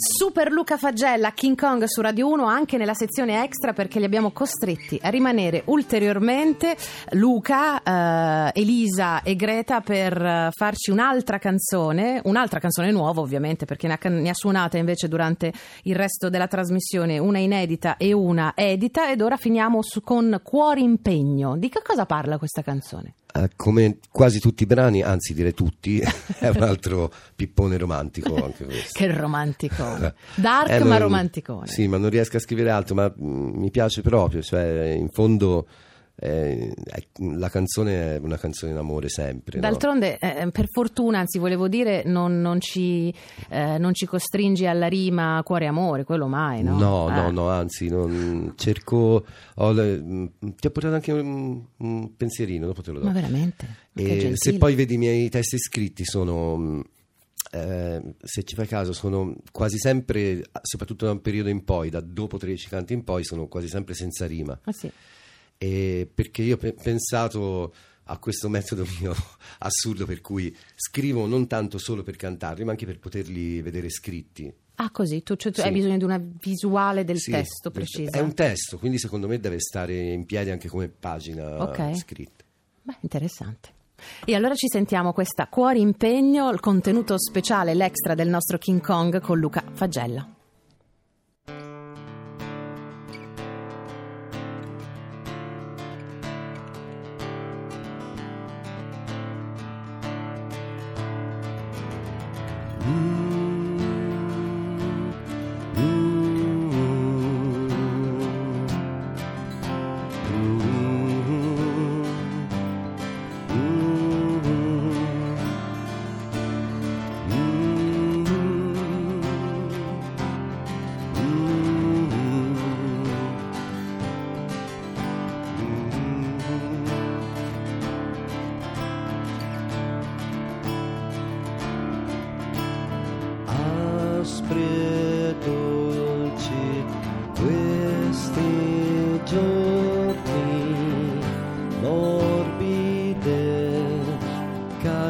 Super Luca Fagella, King Kong su Radio 1 anche nella sezione extra perché li abbiamo costretti a rimanere ulteriormente Luca, eh, Elisa e Greta per eh, farci un'altra canzone, un'altra canzone nuova ovviamente perché ne ha, ne ha suonata invece durante il resto della trasmissione una inedita e una edita ed ora finiamo su, con Cuore Impegno. Di che cosa parla questa canzone? Uh, come quasi tutti i brani, anzi direi tutti, è un altro pippone romantico anche questo. che romantico, dark eh, ma romanticone. Sì, ma non riesco a scrivere altro, ma mm, mi piace proprio, cioè in fondo eh, la canzone è una canzone d'amore sempre. D'altronde, no? eh, per fortuna, anzi volevo dire, non, non, ci, eh, non, ci, costringi alla rima cuore amore, quello mai, no? No, no, eh. no, anzi, non, cerco... Ho, mm, ti ho portato anche un, un pensierino, dopo te lo do. Ma veramente? se poi vedi i miei testi scritti sono... Mm, eh, se ci fai caso, sono quasi sempre, soprattutto da un periodo in poi, da dopo 13 canti in poi, sono quasi sempre senza rima. Ah, sì. E perché io ho pe- pensato a questo metodo mio assurdo per cui scrivo non tanto solo per cantarli, ma anche per poterli vedere scritti. Ah, così? Tu, cioè, tu sì. hai bisogno di una visuale del sì, testo precisa? È un testo, quindi secondo me deve stare in piedi anche come pagina okay. scritta. Beh, interessante. E allora ci sentiamo questa Cuori Impegno, il contenuto speciale, l'extra del nostro King Kong con Luca Fagella. preso.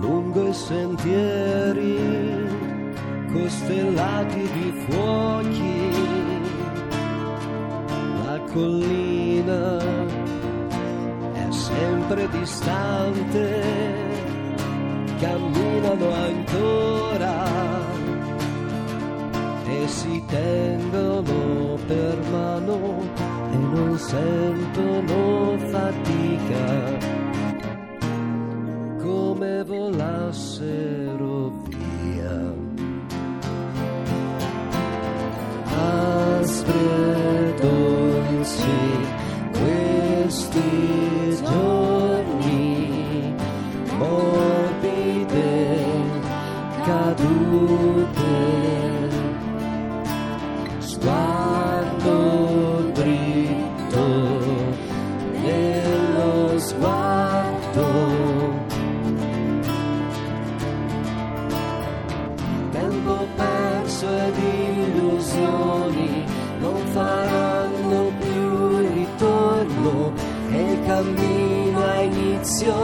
lungo i sentieri costellati di fuochi, la collina è sempre distante, camminano ancora e si tengono per mano e non sentono fatica come volassero via. aspre dolci questi tempo perso ed illusioni non faranno più ritorno e il cammino ha inizio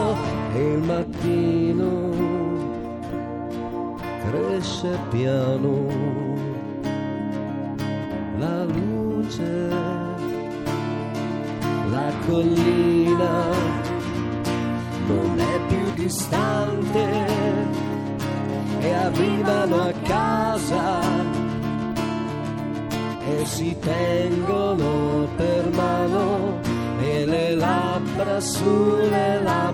e il mattino cresce piano. La luce la collina non è più distante e arrivano a casa e si tengono per mano e le labbra sulle labbra